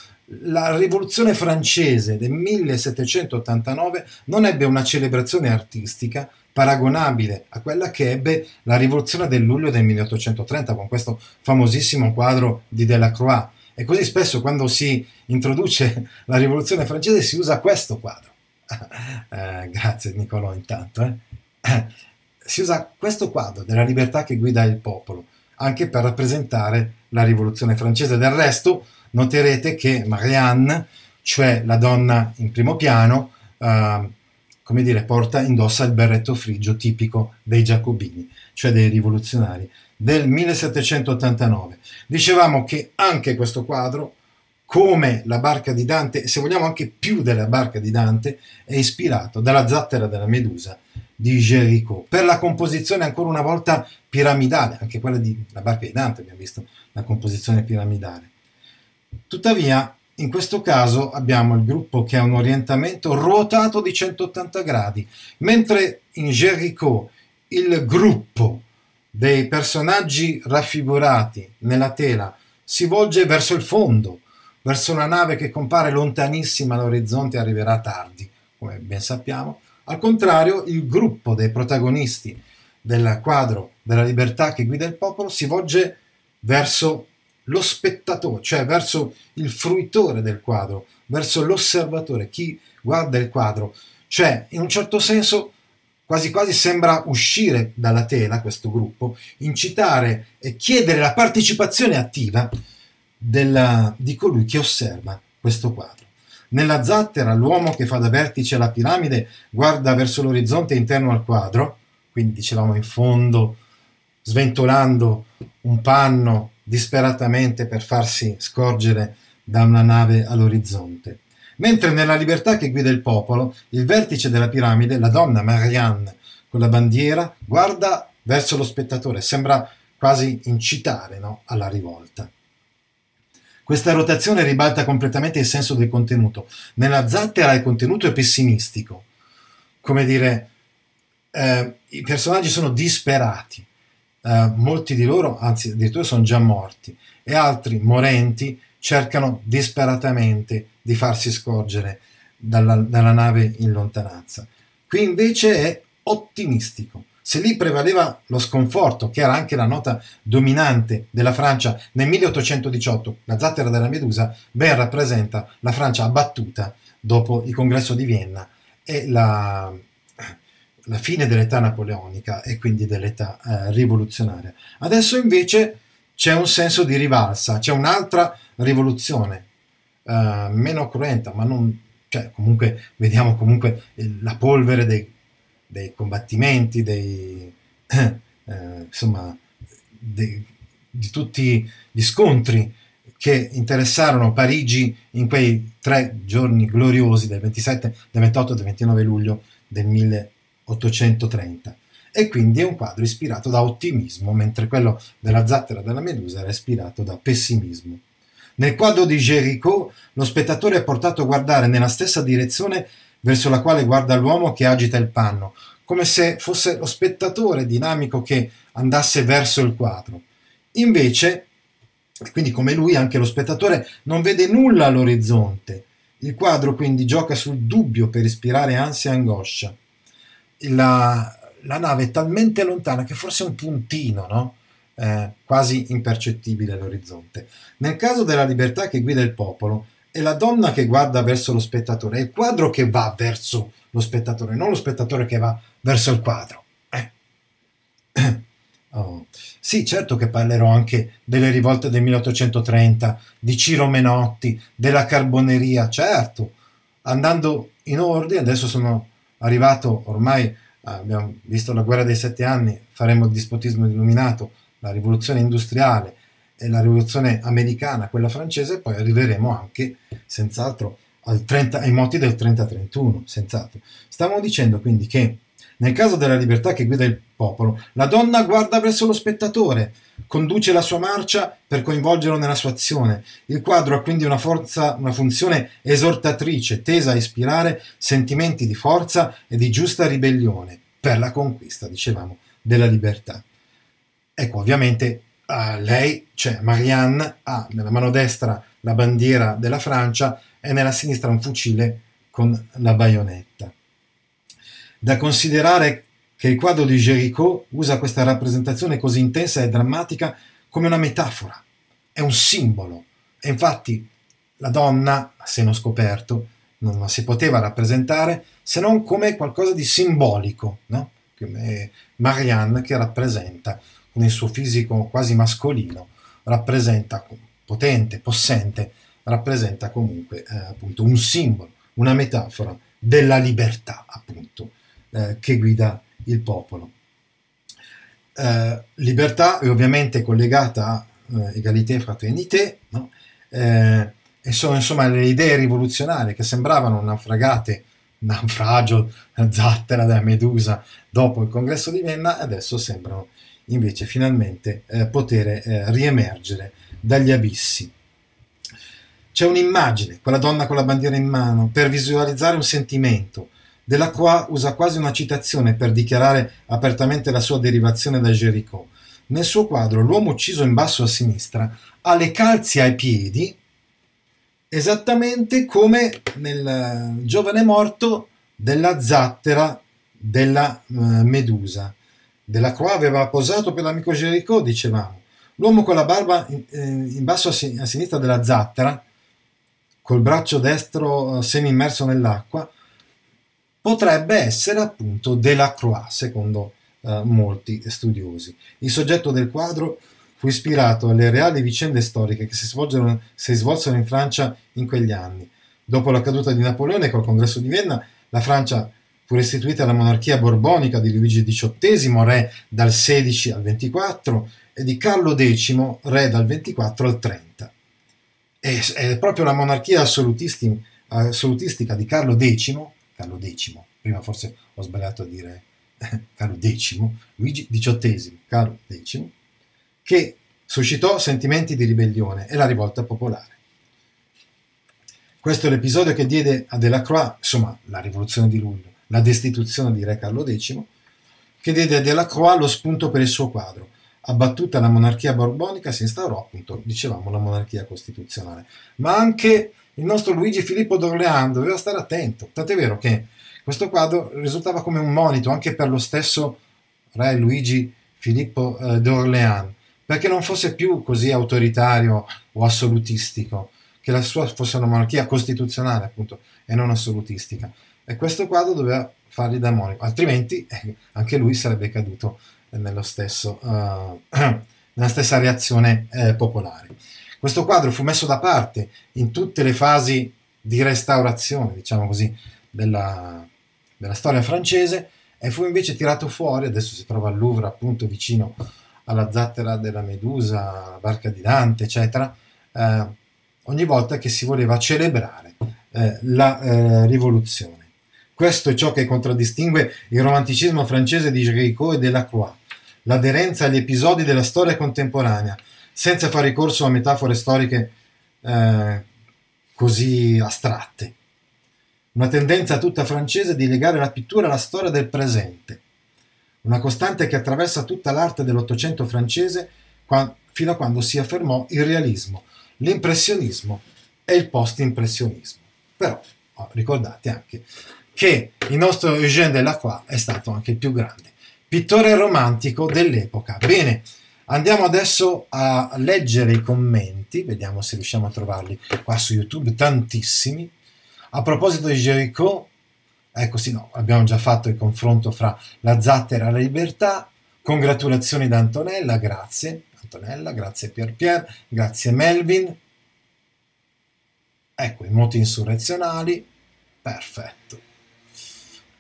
la rivoluzione francese del 1789 non ebbe una celebrazione artistica paragonabile a quella che ebbe la rivoluzione del luglio del 1830 con questo famosissimo quadro di Delacroix. E così spesso quando si introduce la rivoluzione francese si usa questo quadro. Eh, grazie Niccolò intanto. Eh. Si usa questo quadro della libertà che guida il popolo anche per rappresentare la rivoluzione francese. Del resto, noterete che Marianne, cioè la donna in primo piano, eh, come dire, porta, indossa il berretto frigio tipico dei giacobini, cioè dei rivoluzionari, del 1789. Dicevamo che anche questo quadro, come la barca di Dante, se vogliamo anche più della barca di Dante, è ispirato dalla zattera della Medusa di Géricault. Per la composizione ancora una volta piramidale, anche quella di la barca di Dante abbiamo visto la composizione piramidale. Tuttavia, in questo caso abbiamo il gruppo che ha un orientamento ruotato di 180 gradi, mentre in Jericho il gruppo dei personaggi raffigurati nella tela si volge verso il fondo, verso una nave che compare lontanissima all'orizzonte e arriverà tardi, come ben sappiamo. Al contrario, il gruppo dei protagonisti del quadro della libertà che guida il popolo si volge verso lo spettatore, cioè verso il fruitore del quadro, verso l'osservatore, chi guarda il quadro. Cioè, in un certo senso, quasi quasi sembra uscire dalla tela questo gruppo, incitare e chiedere la partecipazione attiva della, di colui che osserva questo quadro. Nella zattera l'uomo che fa da vertice alla piramide guarda verso l'orizzonte interno al quadro, quindi dicevamo in fondo, sventolando un panno disperatamente per farsi scorgere da una nave all'orizzonte. Mentre nella libertà che guida il popolo, il vertice della piramide, la donna Marianne con la bandiera, guarda verso lo spettatore, sembra quasi incitare no? alla rivolta. Questa rotazione ribalta completamente il senso del contenuto. Nella zattera il contenuto è pessimistico, come dire, eh, i personaggi sono disperati, eh, molti di loro, anzi addirittura sono già morti, e altri morenti cercano disperatamente di farsi scorgere dalla, dalla nave in lontananza. Qui invece è ottimistico se lì prevaleva lo sconforto, che era anche la nota dominante della Francia nel 1818, la zattera della Medusa ben rappresenta la Francia abbattuta dopo il congresso di Vienna e la, la fine dell'età napoleonica e quindi dell'età eh, rivoluzionaria. Adesso invece c'è un senso di rivalsa, c'è un'altra rivoluzione, eh, meno cruenta, ma non, cioè, comunque vediamo comunque la polvere dei dei combattimenti, dei, eh, insomma, dei, di tutti gli scontri che interessarono Parigi in quei tre giorni gloriosi del 27, del 28 e del 29 luglio del 1830. E quindi è un quadro ispirato da ottimismo, mentre quello della zattera della Medusa era ispirato da pessimismo. Nel quadro di Géricault lo spettatore è portato a guardare nella stessa direzione verso la quale guarda l'uomo che agita il panno, come se fosse lo spettatore dinamico che andasse verso il quadro. Invece, quindi come lui, anche lo spettatore non vede nulla all'orizzonte. Il quadro quindi gioca sul dubbio per ispirare ansia e angoscia. La, la nave è talmente lontana che forse è un puntino, no? Eh, quasi impercettibile all'orizzonte. Nel caso della libertà che guida il popolo, è la donna che guarda verso lo spettatore, è il quadro che va verso lo spettatore, non lo spettatore che va verso il quadro. Eh. Oh. Sì, certo che parlerò anche delle rivolte del 1830, di Ciro Menotti, della carboneria, certo, andando in ordine, adesso sono arrivato ormai, abbiamo visto la guerra dei sette anni, faremo il dispotismo illuminato, la rivoluzione industriale, e la rivoluzione americana, quella francese, poi arriveremo anche, senz'altro, 30, ai moti del 30-31, senz'altro. Stavamo dicendo quindi che nel caso della libertà che guida il popolo, la donna guarda verso lo spettatore, conduce la sua marcia per coinvolgerlo nella sua azione. Il quadro ha quindi una, forza, una funzione esortatrice, tesa a ispirare sentimenti di forza e di giusta ribellione per la conquista, dicevamo, della libertà. Ecco, ovviamente uh, lei, cioè Marianne, ha nella mano destra la bandiera della Francia e nella sinistra un fucile con la baionetta. Da considerare che il quadro di Géricault usa questa rappresentazione così intensa e drammatica come una metafora, è un simbolo. E infatti la donna, a seno scoperto, non la si poteva rappresentare se non come qualcosa di simbolico, no? Marianne che rappresenta il suo fisico quasi mascolino, rappresenta potente, possente, rappresenta comunque eh, appunto un simbolo, una metafora della libertà, appunto, eh, che guida il popolo. Eh, libertà è ovviamente collegata a eh, egalité fraternité, no? Eh, e sono insomma le idee rivoluzionarie che sembravano naufragate, naufragio, zattera della Medusa dopo il congresso di Vienna, adesso sembrano invece finalmente eh, poter eh, riemergere dagli abissi. C'è un'immagine, quella donna con la bandiera in mano, per visualizzare un sentimento, della quale usa quasi una citazione per dichiarare apertamente la sua derivazione da Gericault. Nel suo quadro l'uomo ucciso in basso a sinistra ha le calze ai piedi, esattamente come nel eh, giovane morto della zattera della uh, Medusa. Della Croix aveva posato per l'amico Gericault, dicevamo. L'uomo con la barba in, eh, in basso a, sin- a, sinistra della zattera, col braccio destro eh, semi immerso nell'acqua, potrebbe essere appunto Delacroix, secondo eh, molti studiosi. Il soggetto del quadro fu ispirato alle reali vicende storiche che si, si svolsero in Francia in quegli anni. Dopo la caduta di Napoleone col congresso di Vienna, la Francia fu restituita alla monarchia borbonica di Luigi XVIII, re dal 16 al 24, e di Carlo X, re dal 24 al 30. E è proprio la monarchia assolutistica di Carlo X, Carlo X, prima forse ho sbagliato a dire Carlo X, Luigi XVIII, Carlo X, che suscitò sentimenti di ribellione e la rivolta popolare. Questo è l'episodio che diede a Delacroix, insomma, la rivoluzione di luglio, la destituzione di Re Carlo X, che diede a Delacroix lo spunto per il suo quadro. Abbattuta la monarchia borbonica si instaurò, appunto, dicevamo, la monarchia costituzionale. Ma anche il nostro Luigi Filippo d'Orléans doveva stare attento, tant'è vero che questo quadro risultava come un monito anche per lo stesso re Luigi Filippo eh, d'Orléans, perché non fosse più così autoritario o assolutistico, che la sua fosse una monarchia costituzionale appunto e non assolutistica. E questo quadro doveva fargli da monito, altrimenti eh, anche lui sarebbe caduto stesso, uh, nella stessa reazione eh, popolare. Questo quadro fu messo da parte in tutte le fasi di restaurazione, diciamo così, della, della storia francese e fu invece tirato fuori, adesso si trova al Louvre appunto vicino alla zattera della Medusa, alla barca di Dante, eccetera, eh, ogni volta che si voleva celebrare eh, la eh, rivoluzione. Questo è ciò che contraddistingue il romanticismo francese di Géricault e Delacroix, l'aderenza agli episodi della storia contemporanea, senza fare ricorso a metafore storiche eh, così astratte. Una tendenza tutta francese di legare la pittura alla storia del presente, una costante che attraversa tutta l'arte dell'Ottocento francese fino a quando si affermò il realismo, l'impressionismo e il post-impressionismo. Però oh, ricordate anche che il nostro Eugène Delacroix è stato anche il più grande pittore romantico dell'epoca. Bene, andiamo adesso a leggere i commenti, vediamo se riusciamo a trovarli qua su YouTube, tantissimi. A proposito di Jericho, Ecco sì, no, abbiamo già fatto il confronto fra la zattera e la libertà. Congratulazioni da Antonella, grazie. Antonella, grazie Pier Pier, grazie Melvin. Ecco i moti insurrezionali. Perfetto.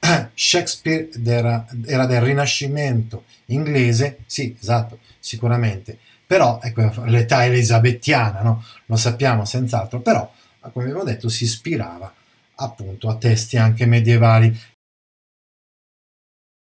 Shakespeare era, era del Rinascimento inglese, sì, esatto, sicuramente. Però, ecco, l'età elisabettiana, no? Lo sappiamo senz'altro, però, come abbiamo detto, si ispirava appunto a testi anche medievali.